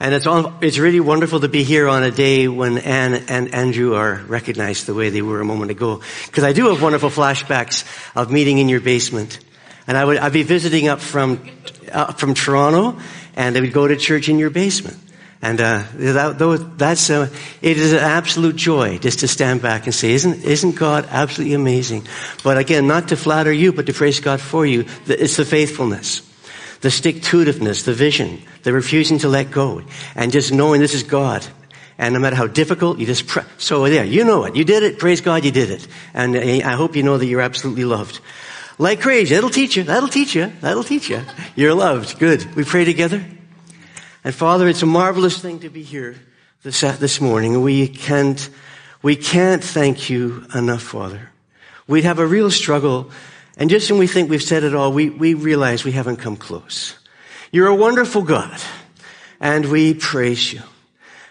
And it's, all, it's really wonderful to be here on a day when Anne and Andrew are recognized the way they were a moment ago. Because I do have wonderful flashbacks of meeting in your basement. And I would, I'd be visiting up from, uh, from Toronto and I would go to church in your basement. And uh, that, that's uh, it is an absolute joy just to stand back and say, "Isn't isn't God absolutely amazing?" But again, not to flatter you, but to praise God for you. It's the faithfulness the stick-to-itiveness, the vision, the refusing to let go, and just knowing this is God. And no matter how difficult, you just pray. So there, you know it. You did it. Praise God, you did it. And uh, I hope you know that you're absolutely loved. Like crazy. That'll teach you. That'll teach you. That'll teach you. You're loved. Good. We pray together. And Father, it's a marvelous thing to be here this, uh, this morning. We can't, we can't thank you enough, Father. We'd have a real struggle and just when we think we've said it all, we, we realize we haven't come close. You're a wonderful God, and we praise you.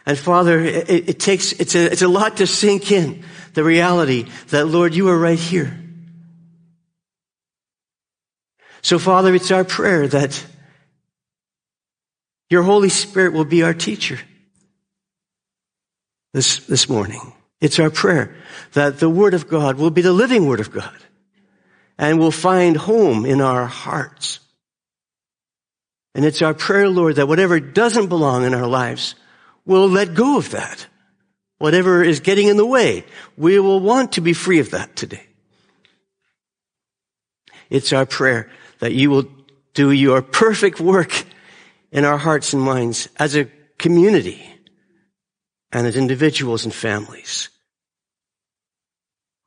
And Father, it, it takes, it's a, it's a lot to sink in the reality that, Lord, you are right here. So, Father, it's our prayer that your Holy Spirit will be our teacher this, this morning. It's our prayer that the Word of God will be the living Word of God and will find home in our hearts. And it's our prayer, Lord, that whatever doesn't belong in our lives, we'll let go of that. Whatever is getting in the way, we will want to be free of that today. It's our prayer that you will do your perfect work in our hearts and minds as a community and as individuals and families.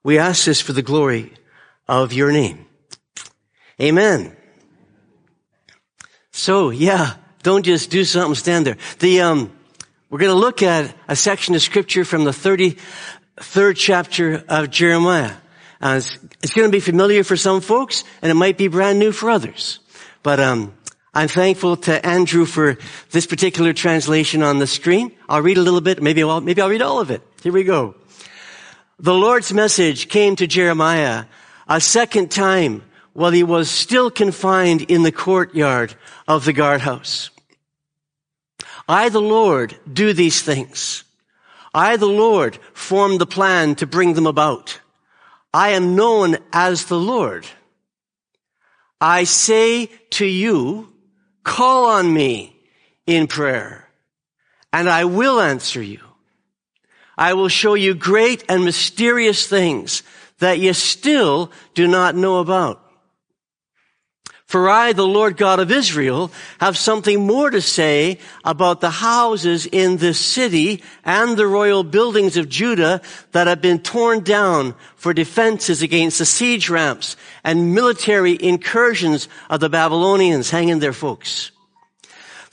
We ask this for the glory of your name. Amen. So yeah, don't just do something, stand there. The, um, we're going to look at a section of scripture from the 33rd chapter of Jeremiah. Uh, it's, it's going to be familiar for some folks, and it might be brand new for others. But um, I'm thankful to Andrew for this particular translation on the screen. I'll read a little bit. Maybe I'll, maybe I'll read all of it. Here we go. The Lord's message came to Jeremiah a second time while he was still confined in the courtyard of the guardhouse. I, the Lord, do these things. I, the Lord, form the plan to bring them about. I am known as the Lord. I say to you, call on me in prayer and I will answer you. I will show you great and mysterious things that you still do not know about. For I, the Lord God of Israel, have something more to say about the houses in this city and the royal buildings of Judah that have been torn down for defenses against the siege ramps and military incursions of the Babylonians. Hang in there, folks.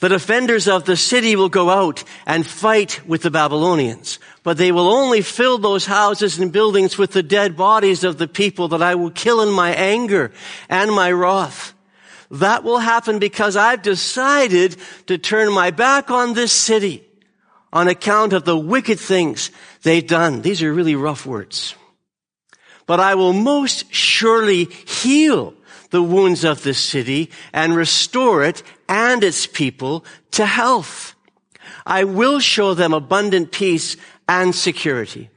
The defenders of the city will go out and fight with the Babylonians, but they will only fill those houses and buildings with the dead bodies of the people that I will kill in my anger and my wrath. That will happen because I've decided to turn my back on this city on account of the wicked things they've done. These are really rough words. But I will most surely heal the wounds of this city and restore it and its people to health. I will show them abundant peace and security.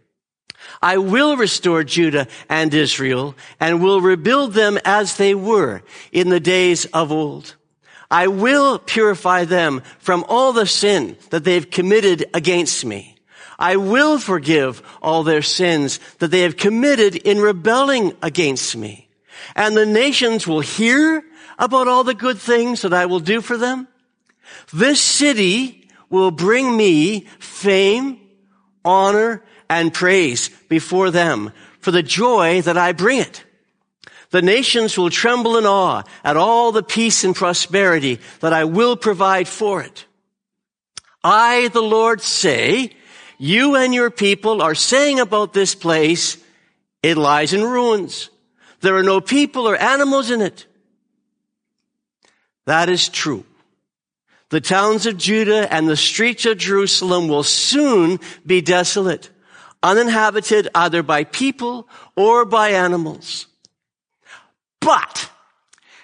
I will restore Judah and Israel and will rebuild them as they were in the days of old. I will purify them from all the sin that they've committed against me. I will forgive all their sins that they have committed in rebelling against me. And the nations will hear about all the good things that I will do for them. This city will bring me fame, honor, and praise before them for the joy that I bring it. The nations will tremble in awe at all the peace and prosperity that I will provide for it. I, the Lord, say, you and your people are saying about this place, it lies in ruins. There are no people or animals in it. That is true. The towns of Judah and the streets of Jerusalem will soon be desolate, uninhabited either by people or by animals. But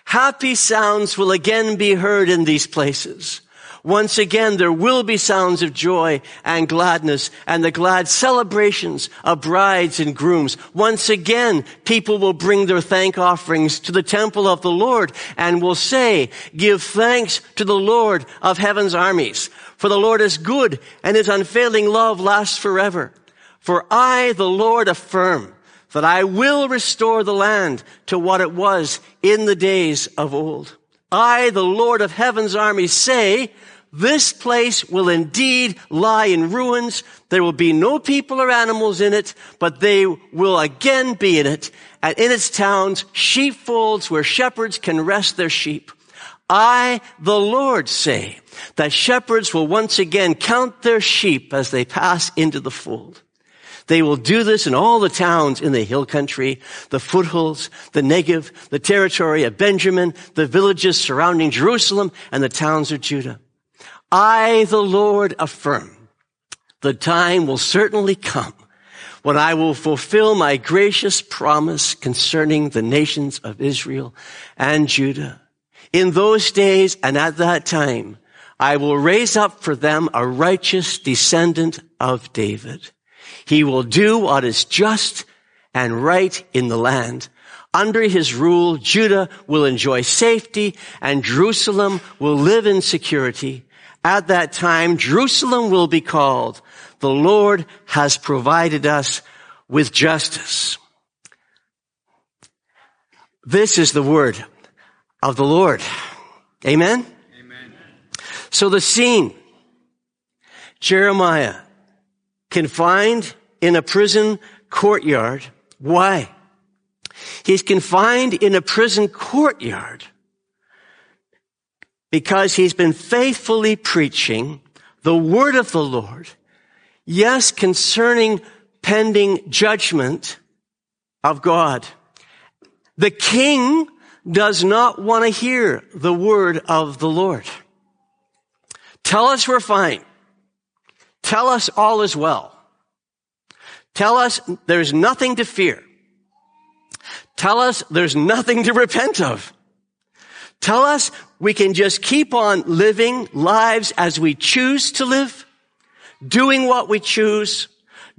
happy sounds will again be heard in these places. Once again, there will be sounds of joy and gladness and the glad celebrations of brides and grooms. Once again, people will bring their thank offerings to the temple of the Lord and will say, give thanks to the Lord of heaven's armies. For the Lord is good and his unfailing love lasts forever. For I, the Lord, affirm that I will restore the land to what it was in the days of old. I, the Lord of heaven's armies, say, this place will indeed lie in ruins. There will be no people or animals in it, but they will again be in it. And in its towns, sheepfolds where shepherds can rest their sheep. I, the Lord, say that shepherds will once again count their sheep as they pass into the fold. They will do this in all the towns in the hill country, the foothills, the Negev, the territory of Benjamin, the villages surrounding Jerusalem, and the towns of Judah. I, the Lord, affirm the time will certainly come when I will fulfill my gracious promise concerning the nations of Israel and Judah. In those days and at that time, I will raise up for them a righteous descendant of David. He will do what is just and right in the land. Under his rule, Judah will enjoy safety and Jerusalem will live in security. At that time, Jerusalem will be called, the Lord has provided us with justice. This is the word of the Lord. Amen? Amen. So the scene, Jeremiah confined in a prison courtyard. Why? He's confined in a prison courtyard because he's been faithfully preaching the word of the Lord. Yes, concerning pending judgment of God. The king does not want to hear the word of the Lord. Tell us we're fine. Tell us all is well. Tell us there's nothing to fear. Tell us there's nothing to repent of. Tell us we can just keep on living lives as we choose to live, doing what we choose,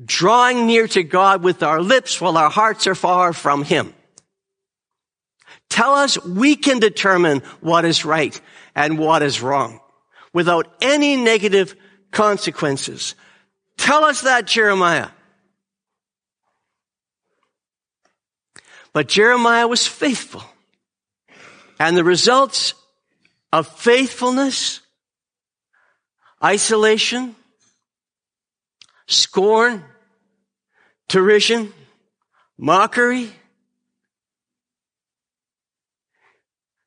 drawing near to God with our lips while our hearts are far from Him. Tell us we can determine what is right and what is wrong without any negative consequences. Tell us that, Jeremiah. But Jeremiah was faithful. And the results of faithfulness, isolation, scorn, derision, mockery.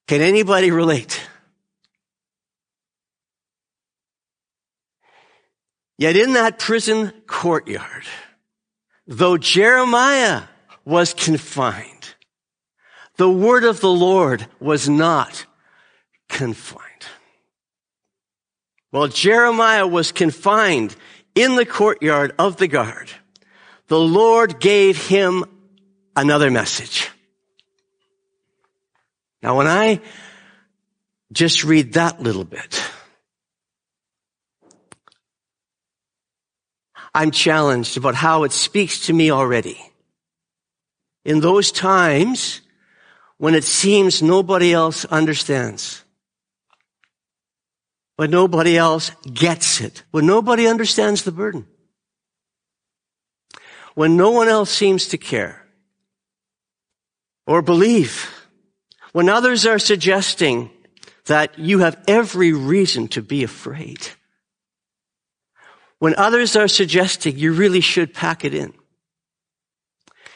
Can anybody relate? Yet in that prison courtyard, though Jeremiah was confined, the word of the Lord was not confined. While Jeremiah was confined in the courtyard of the guard, the Lord gave him another message. Now when I just read that little bit, I'm challenged about how it speaks to me already. In those times when it seems nobody else understands, when nobody else gets it, when nobody understands the burden, when no one else seems to care or believe, when others are suggesting that you have every reason to be afraid. When others are suggesting you really should pack it in.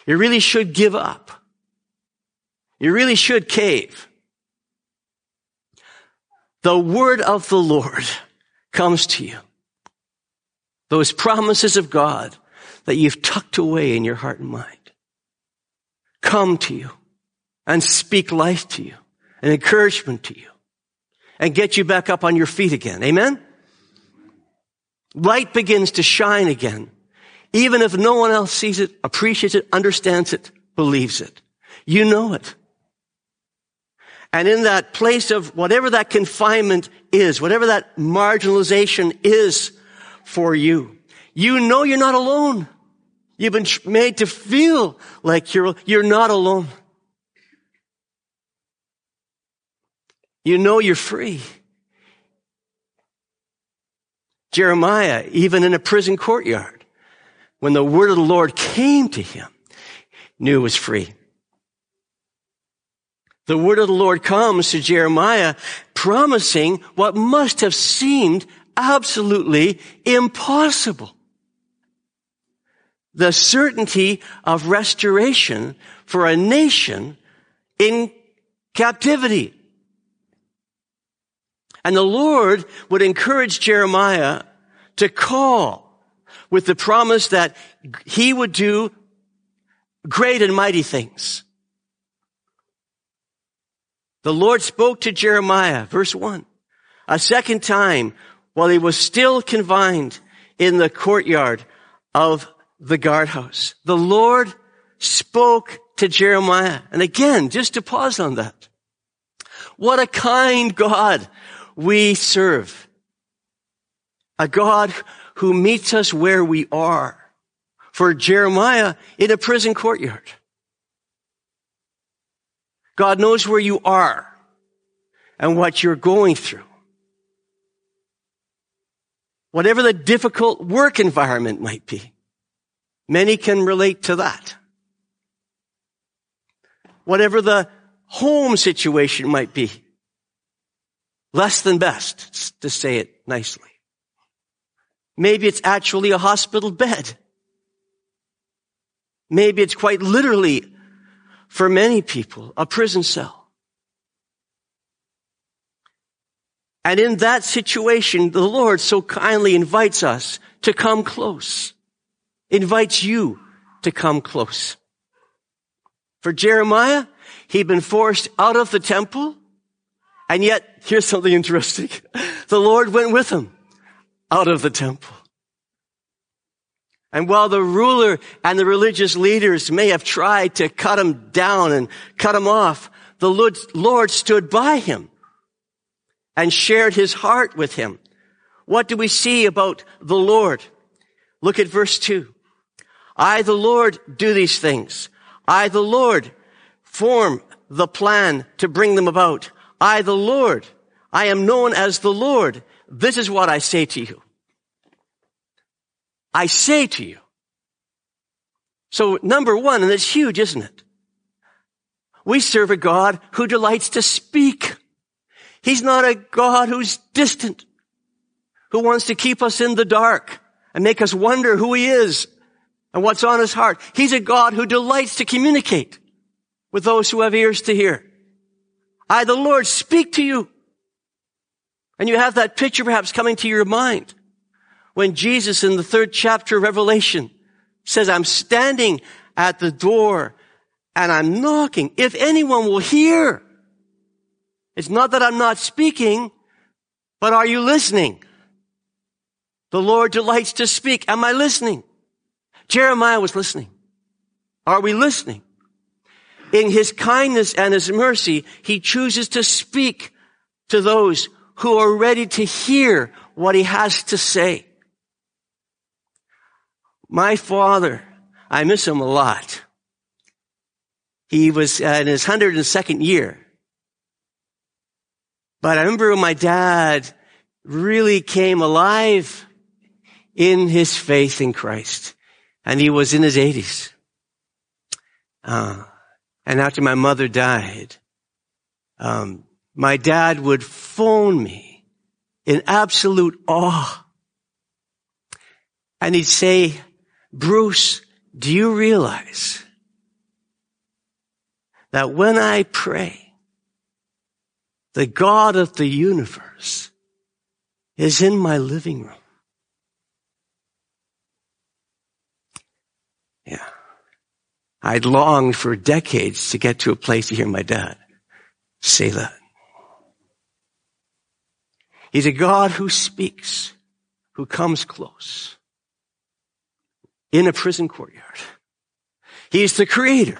You really should give up. You really should cave. The word of the Lord comes to you. Those promises of God that you've tucked away in your heart and mind come to you and speak life to you and encouragement to you and get you back up on your feet again. Amen? Light begins to shine again. Even if no one else sees it, appreciates it, understands it, believes it. You know it. And in that place of whatever that confinement is, whatever that marginalization is for you, you know you're not alone. You've been made to feel like you're, you're not alone. You know you're free. Jeremiah, even in a prison courtyard, when the word of the Lord came to him, knew was free. The word of the Lord comes to Jeremiah promising what must have seemed absolutely impossible. The certainty of restoration for a nation in captivity. And the Lord would encourage Jeremiah to call with the promise that he would do great and mighty things. The Lord spoke to Jeremiah, verse one, a second time while he was still confined in the courtyard of the guardhouse. The Lord spoke to Jeremiah. And again, just to pause on that. What a kind God we serve. A God who meets us where we are. For Jeremiah in a prison courtyard. God knows where you are and what you're going through. Whatever the difficult work environment might be. Many can relate to that. Whatever the home situation might be. Less than best, to say it nicely. Maybe it's actually a hospital bed. Maybe it's quite literally, for many people, a prison cell. And in that situation, the Lord so kindly invites us to come close, invites you to come close. For Jeremiah, he'd been forced out of the temple and yet, here's something interesting. The Lord went with him out of the temple. And while the ruler and the religious leaders may have tried to cut him down and cut him off, the Lord stood by him and shared his heart with him. What do we see about the Lord? Look at verse two. I, the Lord, do these things. I, the Lord, form the plan to bring them about. I, the Lord, I am known as the Lord. This is what I say to you. I say to you. So number one, and it's huge, isn't it? We serve a God who delights to speak. He's not a God who's distant, who wants to keep us in the dark and make us wonder who he is and what's on his heart. He's a God who delights to communicate with those who have ears to hear. I, the Lord, speak to you. And you have that picture perhaps coming to your mind when Jesus in the third chapter of Revelation says, I'm standing at the door and I'm knocking. If anyone will hear, it's not that I'm not speaking, but are you listening? The Lord delights to speak. Am I listening? Jeremiah was listening. Are we listening? in his kindness and his mercy, he chooses to speak to those who are ready to hear what he has to say. My father, I miss him a lot. He was uh, in his 102nd year. But I remember when my dad really came alive in his faith in Christ. And he was in his 80s. Uh, and after my mother died, um, my dad would phone me in absolute awe. And he'd say, Bruce, do you realize that when I pray, the God of the universe is in my living room? Yeah. I'd longed for decades to get to a place to hear my dad say that. He's a God who speaks, who comes close in a prison courtyard. He's the creator.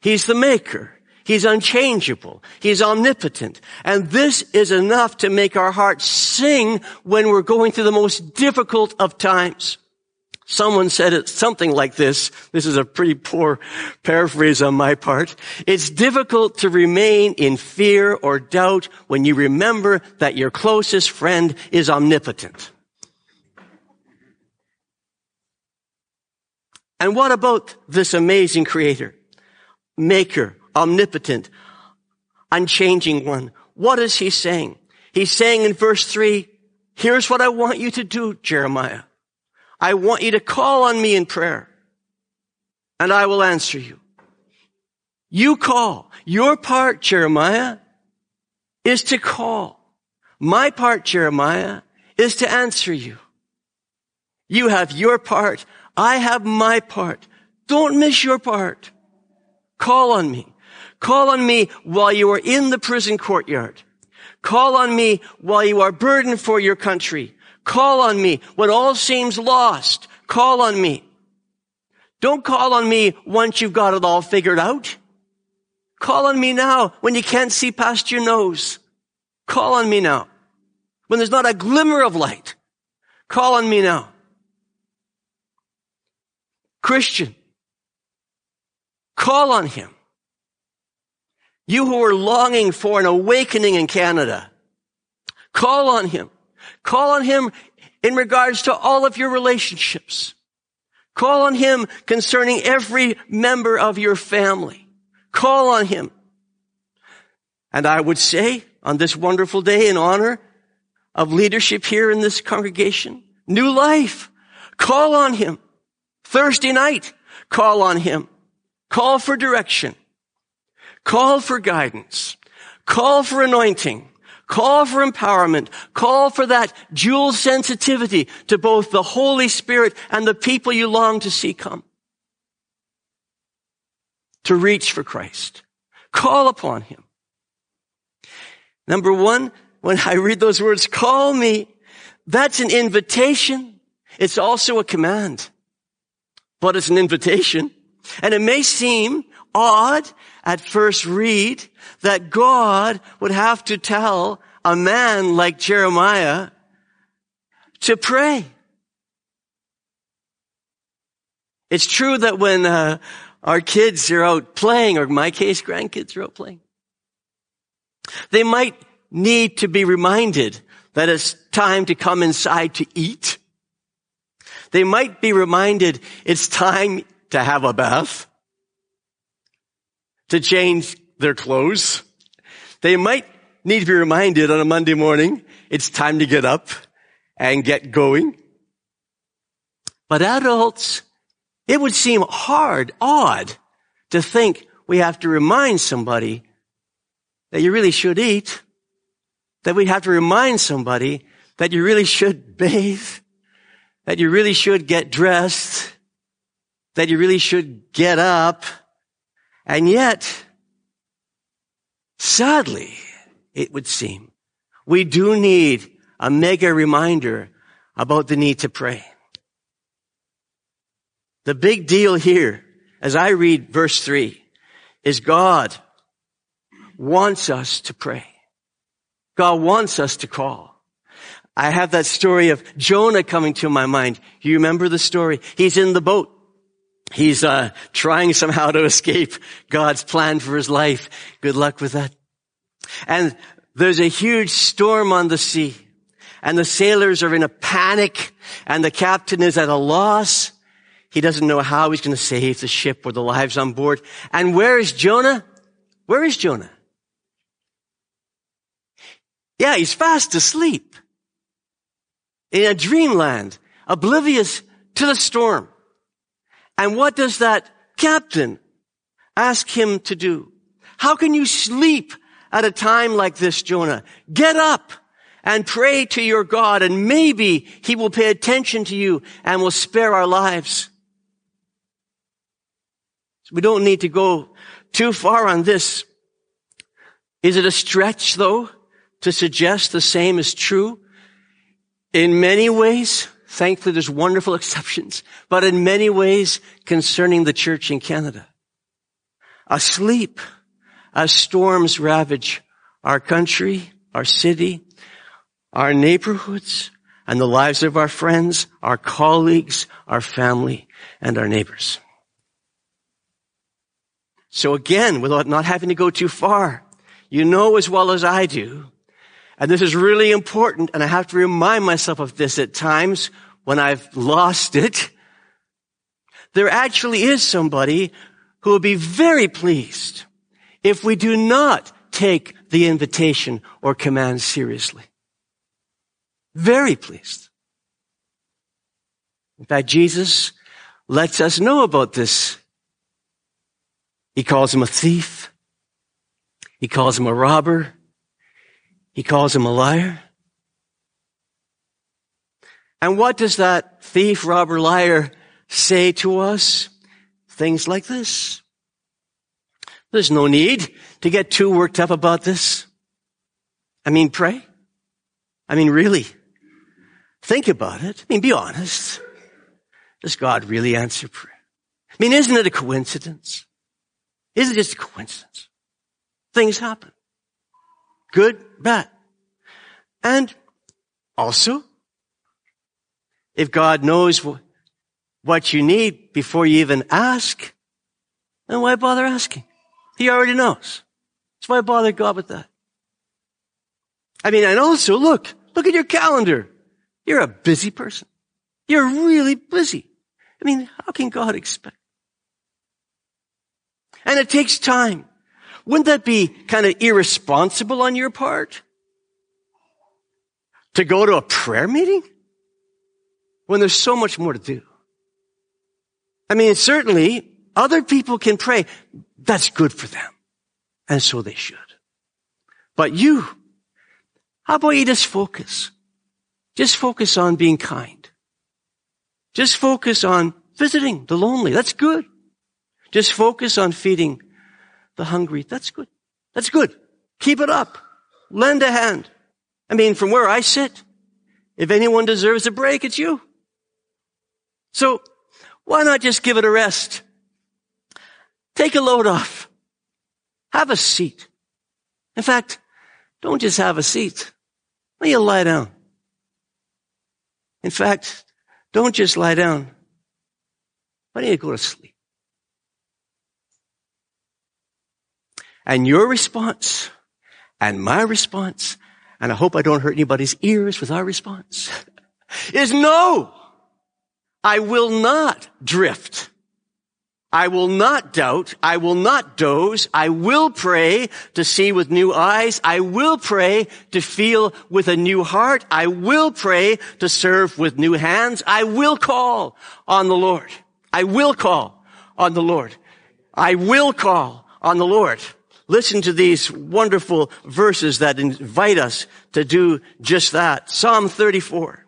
He's the maker. He's unchangeable. He's omnipotent. And this is enough to make our hearts sing when we're going through the most difficult of times. Someone said it something like this. This is a pretty poor paraphrase on my part. It's difficult to remain in fear or doubt when you remember that your closest friend is omnipotent. And what about this amazing creator, maker, omnipotent, unchanging one? What is he saying? He's saying in verse three, here's what I want you to do, Jeremiah. I want you to call on me in prayer and I will answer you. You call. Your part, Jeremiah, is to call. My part, Jeremiah, is to answer you. You have your part. I have my part. Don't miss your part. Call on me. Call on me while you are in the prison courtyard. Call on me while you are burdened for your country. Call on me when all seems lost. Call on me. Don't call on me once you've got it all figured out. Call on me now when you can't see past your nose. Call on me now. When there's not a glimmer of light. Call on me now. Christian, call on him. You who are longing for an awakening in Canada, call on him. Call on Him in regards to all of your relationships. Call on Him concerning every member of your family. Call on Him. And I would say on this wonderful day in honor of leadership here in this congregation, new life. Call on Him. Thursday night, call on Him. Call for direction. Call for guidance. Call for anointing. Call for empowerment. Call for that dual sensitivity to both the Holy Spirit and the people you long to see come. To reach for Christ. Call upon Him. Number one, when I read those words, call me, that's an invitation. It's also a command, but it's an invitation. And it may seem odd at first read that God would have to tell a man like Jeremiah to pray. It's true that when uh, our kids are out playing, or in my case, grandkids are out playing, they might need to be reminded that it's time to come inside to eat. They might be reminded it's time to have a bath to change their clothes. They might need to be reminded on a Monday morning, it's time to get up and get going. But adults, it would seem hard, odd to think we have to remind somebody that you really should eat, that we have to remind somebody that you really should bathe, that you really should get dressed, that you really should get up, and yet, sadly, it would seem, we do need a mega reminder about the need to pray. The big deal here, as I read verse three, is God wants us to pray. God wants us to call. I have that story of Jonah coming to my mind. You remember the story? He's in the boat. He's uh, trying somehow to escape God's plan for his life. Good luck with that. And there's a huge storm on the sea. And the sailors are in a panic. And the captain is at a loss. He doesn't know how he's going to save the ship or the lives on board. And where is Jonah? Where is Jonah? Yeah, he's fast asleep in a dreamland, oblivious to the storm. And what does that captain ask him to do? How can you sleep at a time like this, Jonah? Get up and pray to your God and maybe he will pay attention to you and will spare our lives. We don't need to go too far on this. Is it a stretch though to suggest the same is true? In many ways, Thankfully, there's wonderful exceptions, but in many ways concerning the church in Canada. Asleep as storms ravage our country, our city, our neighborhoods, and the lives of our friends, our colleagues, our family, and our neighbors. So again, without not having to go too far, you know as well as I do, and this is really important, and I have to remind myself of this at times when I've lost it. There actually is somebody who will be very pleased if we do not take the invitation or command seriously. Very pleased. In fact, Jesus lets us know about this. He calls him a thief. He calls him a robber. He calls him a liar. And what does that thief, robber, liar say to us? Things like this. There's no need to get too worked up about this. I mean, pray. I mean, really. Think about it. I mean, be honest. Does God really answer prayer? I mean, isn't it a coincidence? Isn't it just a coincidence? Things happen. Good, bad. And also, if God knows what you need before you even ask, then why bother asking? He already knows. So why bother God with that? I mean, and also look, look at your calendar. You're a busy person. You're really busy. I mean, how can God expect? And it takes time. Wouldn't that be kind of irresponsible on your part? To go to a prayer meeting? When there's so much more to do. I mean, certainly other people can pray. That's good for them. And so they should. But you, how about you just focus? Just focus on being kind. Just focus on visiting the lonely. That's good. Just focus on feeding the hungry. That's good. That's good. Keep it up. Lend a hand. I mean, from where I sit, if anyone deserves a break, it's you. So why not just give it a rest? Take a load off. Have a seat. In fact, don't just have a seat. Let you lie down. In fact, don't just lie down. Why don't you go to sleep? And your response and my response, and I hope I don't hurt anybody's ears with our response, is no. I will not drift. I will not doubt. I will not doze. I will pray to see with new eyes. I will pray to feel with a new heart. I will pray to serve with new hands. I will call on the Lord. I will call on the Lord. I will call on the Lord. Listen to these wonderful verses that invite us to do just that. Psalm 34.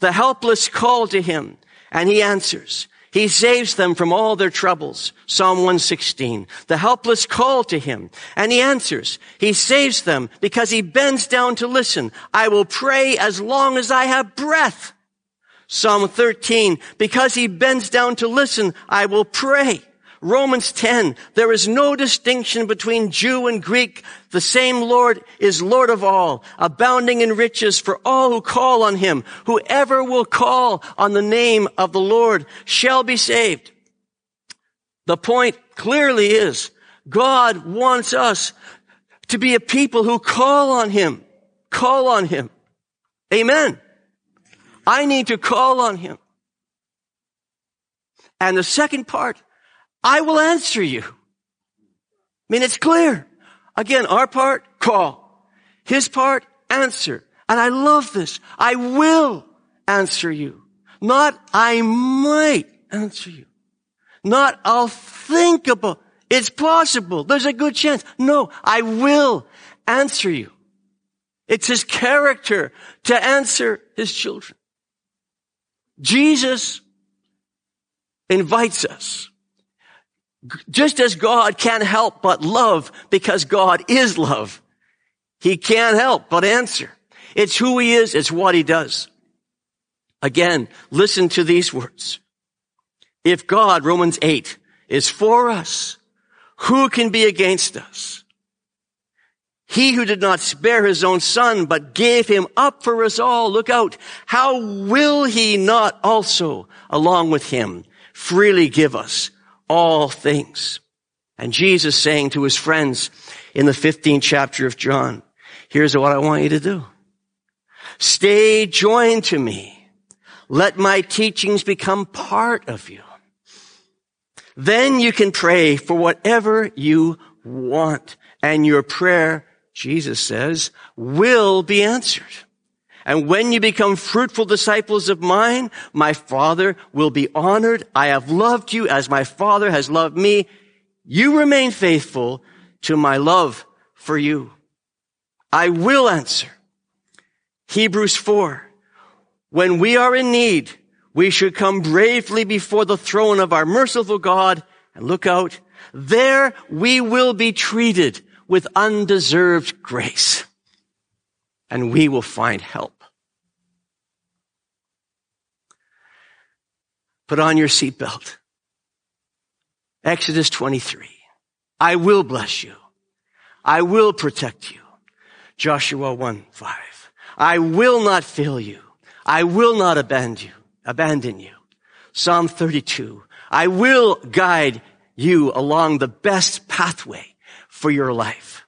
The helpless call to him and he answers. He saves them from all their troubles. Psalm 116. The helpless call to him and he answers. He saves them because he bends down to listen. I will pray as long as I have breath. Psalm 13. Because he bends down to listen, I will pray. Romans 10, there is no distinction between Jew and Greek. The same Lord is Lord of all, abounding in riches for all who call on him. Whoever will call on the name of the Lord shall be saved. The point clearly is God wants us to be a people who call on him. Call on him. Amen. I need to call on him. And the second part I will answer you. I mean, it's clear. Again, our part, call. His part, answer. And I love this. I will answer you. Not I might answer you. Not I'll think about. It's possible. There's a good chance. No, I will answer you. It's his character to answer his children. Jesus invites us just as God can't help but love because God is love, He can't help but answer. It's who He is. It's what He does. Again, listen to these words. If God, Romans 8, is for us, who can be against us? He who did not spare his own son, but gave him up for us all. Look out. How will he not also, along with him, freely give us all things? And Jesus saying to his friends in the 15th chapter of John, here's what I want you to do. Stay joined to me. Let my teachings become part of you. Then you can pray for whatever you want and your prayer Jesus says, will be answered. And when you become fruitful disciples of mine, my Father will be honored. I have loved you as my Father has loved me. You remain faithful to my love for you. I will answer. Hebrews 4. When we are in need, we should come bravely before the throne of our merciful God and look out. There we will be treated with undeserved grace. And we will find help. Put on your seatbelt. Exodus 23. I will bless you. I will protect you. Joshua 1, 5. I will not fail you. I will not abandon you, abandon you. Psalm 32. I will guide you along the best pathway for your life.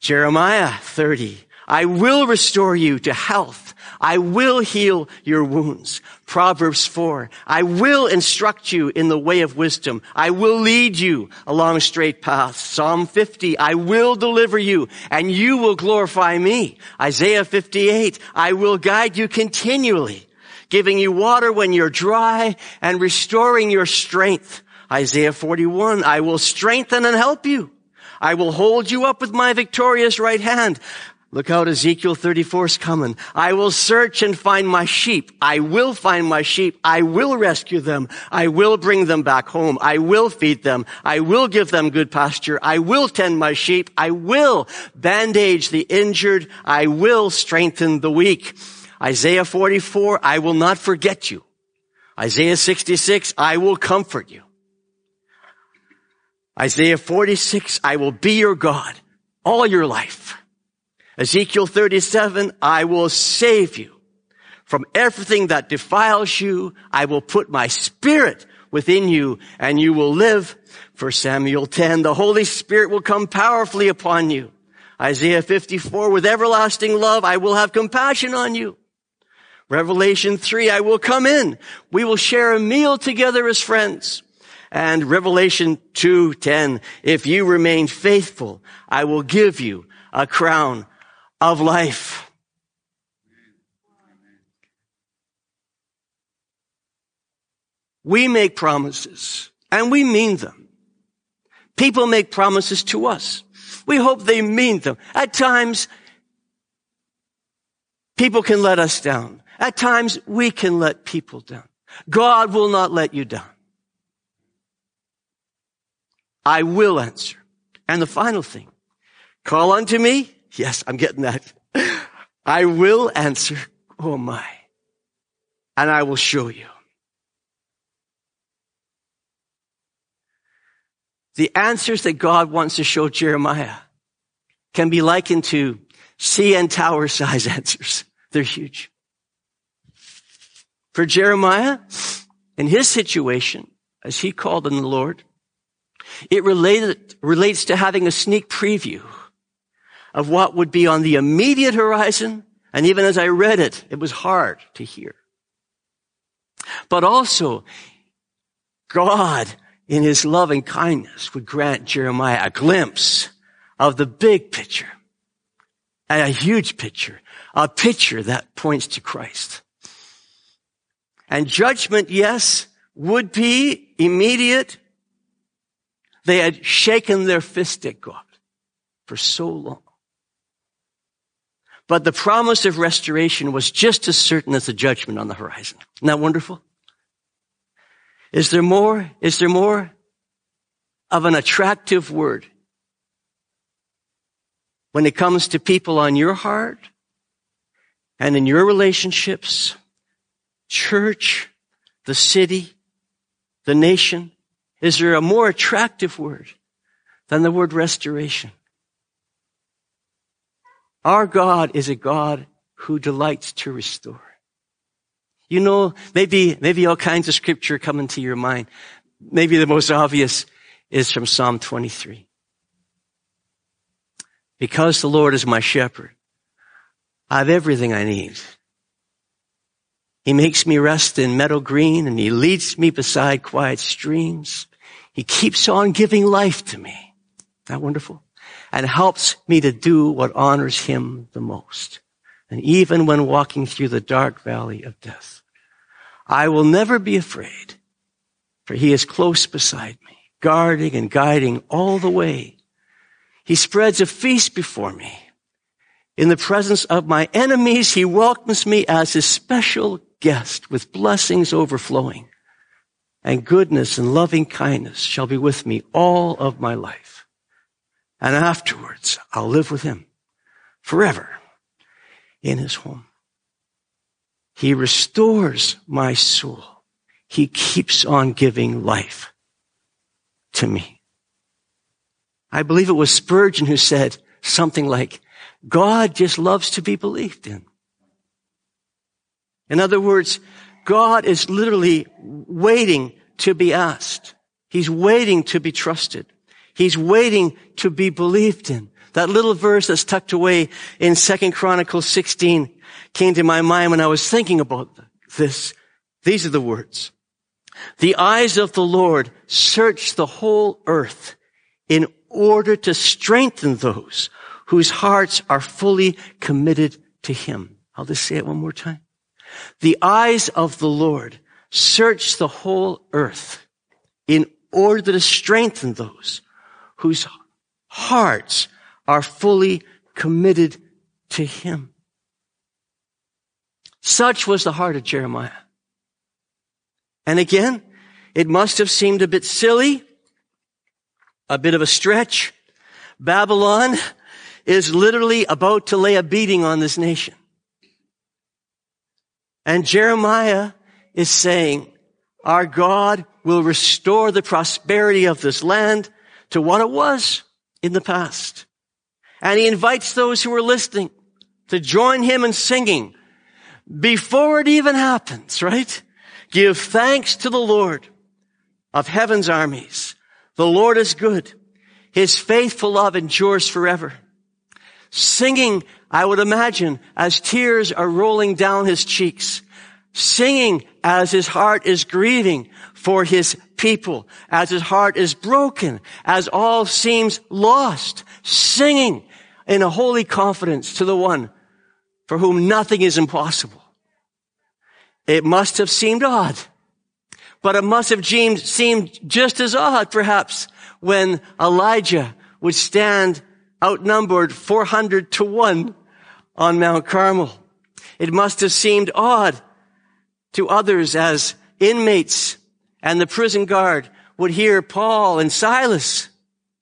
Jeremiah 30. I will restore you to health. I will heal your wounds. Proverbs 4. I will instruct you in the way of wisdom. I will lead you along straight paths. Psalm 50. I will deliver you and you will glorify me. Isaiah 58. I will guide you continually, giving you water when you're dry and restoring your strength. Isaiah 41. I will strengthen and help you. I will hold you up with my victorious right hand. Look out, Ezekiel 34 is coming. I will search and find my sheep. I will find my sheep. I will rescue them. I will bring them back home. I will feed them. I will give them good pasture. I will tend my sheep. I will bandage the injured. I will strengthen the weak. Isaiah 44, I will not forget you. Isaiah 66, I will comfort you. Isaiah 46, I will be your God all your life. Ezekiel 37, I will save you from everything that defiles you. I will put my spirit within you and you will live. For Samuel 10, the Holy Spirit will come powerfully upon you. Isaiah 54, with everlasting love, I will have compassion on you. Revelation 3, I will come in. We will share a meal together as friends. And Revelation 2:10, if you remain faithful, I will give you a crown of life. We make promises and we mean them. People make promises to us. We hope they mean them. At times, people can let us down. At times, we can let people down. God will not let you down. I will answer. And the final thing, call unto me. Yes, I'm getting that. I will answer. Oh my. And I will show you. The answers that God wants to show Jeremiah can be likened to CN Tower size answers. They're huge. For Jeremiah, in his situation, as he called on the Lord, it related, relates to having a sneak preview of what would be on the immediate horizon. And even as I read it, it was hard to hear. But also, God, in his loving kindness, would grant Jeremiah a glimpse of the big picture and a huge picture, a picture that points to Christ. And judgment, yes, would be immediate, they had shaken their fist at God for so long. But the promise of restoration was just as certain as the judgment on the horizon. Isn't that wonderful? Is there more? Is there more of an attractive word when it comes to people on your heart and in your relationships, church, the city, the nation? Is there a more attractive word than the word restoration? Our God is a God who delights to restore. You know, maybe, maybe all kinds of scripture come into your mind. Maybe the most obvious is from Psalm 23. Because the Lord is my shepherd, I have everything I need. He makes me rest in meadow green and he leads me beside quiet streams. He keeps on giving life to me. Isn't that wonderful? And helps me to do what honors him the most. And even when walking through the dark valley of death, I will never be afraid, for he is close beside me, guarding and guiding all the way. He spreads a feast before me. In the presence of my enemies, he welcomes me as his special guest with blessings overflowing. And goodness and loving kindness shall be with me all of my life. And afterwards, I'll live with him forever in his home. He restores my soul. He keeps on giving life to me. I believe it was Spurgeon who said something like, God just loves to be believed in. In other words, God is literally waiting to be asked. He's waiting to be trusted. He's waiting to be believed in. That little verse that's tucked away in Second Chronicles 16 came to my mind when I was thinking about this. These are the words. The eyes of the Lord search the whole earth in order to strengthen those whose hearts are fully committed to Him. I'll just say it one more time. The eyes of the Lord search the whole earth in order to strengthen those whose hearts are fully committed to him. Such was the heart of Jeremiah. And again, it must have seemed a bit silly, a bit of a stretch. Babylon is literally about to lay a beating on this nation. And Jeremiah is saying, our God will restore the prosperity of this land to what it was in the past. And he invites those who are listening to join him in singing before it even happens, right? Give thanks to the Lord of heaven's armies. The Lord is good. His faithful love endures forever. Singing, I would imagine, as tears are rolling down his cheeks, singing as his heart is grieving for his people, as his heart is broken, as all seems lost, singing in a holy confidence to the one for whom nothing is impossible. It must have seemed odd, but it must have seemed just as odd, perhaps, when Elijah would stand outnumbered 400 to 1 on Mount Carmel. It must have seemed odd to others as inmates and the prison guard would hear Paul and Silas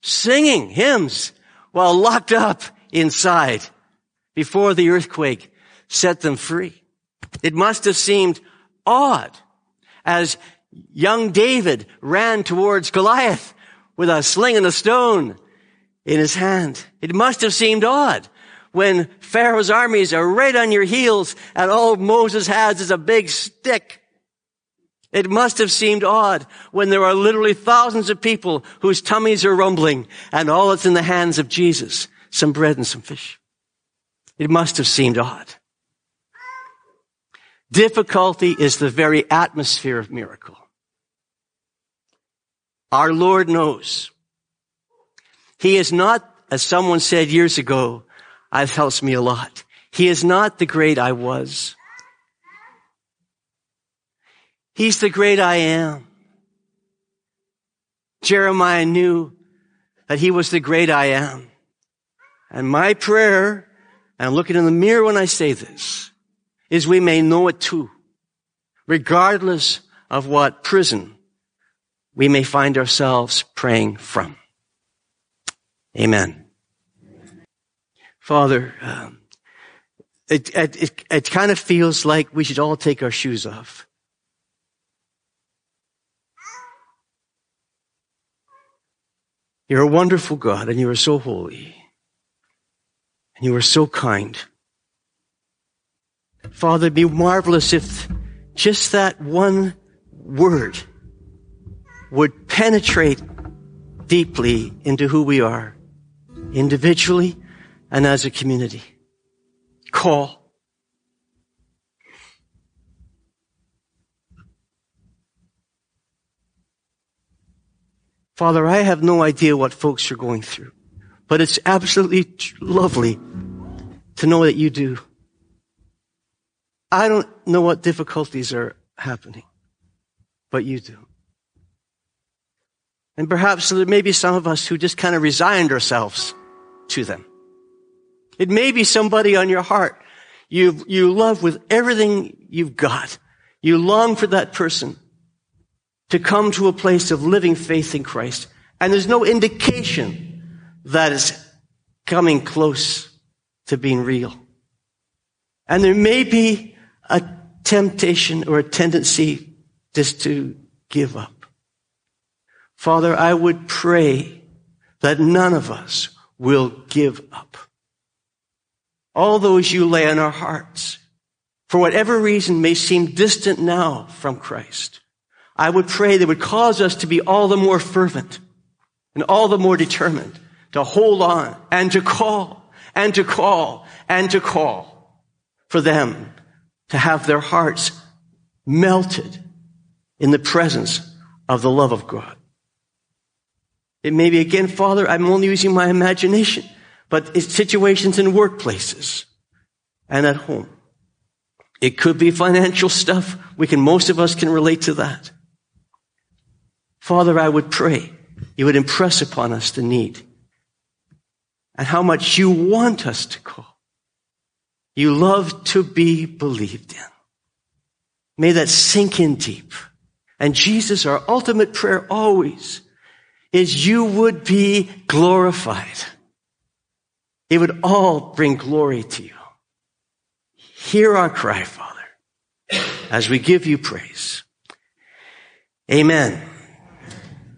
singing hymns while locked up inside before the earthquake set them free. It must have seemed odd as young David ran towards Goliath with a sling and a stone in his hand. It must have seemed odd when Pharaoh's armies are right on your heels and all Moses has is a big stick. It must have seemed odd when there are literally thousands of people whose tummies are rumbling and all that's in the hands of Jesus, some bread and some fish. It must have seemed odd. Difficulty is the very atmosphere of miracle. Our Lord knows. He is not, as someone said years ago, it helps me a lot. He is not the great I was. He's the great I am. Jeremiah knew that he was the great I am. And my prayer, and I'm looking in the mirror when I say this, is we may know it too. Regardless of what prison we may find ourselves praying from. Amen. Father, um, it, it, it, it kind of feels like we should all take our shoes off. You're a wonderful God and you are so holy. And you are so kind. Father, it'd be marvelous if just that one word would penetrate deeply into who we are, individually and as a community. Call. Father, I have no idea what folks are going through, but it's absolutely lovely to know that you do. I don't know what difficulties are happening, but you do. And perhaps there may be some of us who just kind of resigned ourselves to them. It may be somebody on your heart you you love with everything you've got. You long for that person to come to a place of living faith in Christ. And there's no indication that it's coming close to being real. And there may be a temptation or a tendency just to give up. Father, I would pray that none of us will give up. All those you lay on our hearts, for whatever reason may seem distant now from Christ. I would pray that would cause us to be all the more fervent and all the more determined to hold on and to call and to call and to call for them to have their hearts melted in the presence of the love of God. It may be again, Father, I'm only using my imagination, but it's situations in workplaces and at home. It could be financial stuff. We can, most of us can relate to that. Father, I would pray you would impress upon us the need and how much you want us to call. You love to be believed in. May that sink in deep. And Jesus, our ultimate prayer always is you would be glorified. It would all bring glory to you. Hear our cry, Father, as we give you praise. Amen.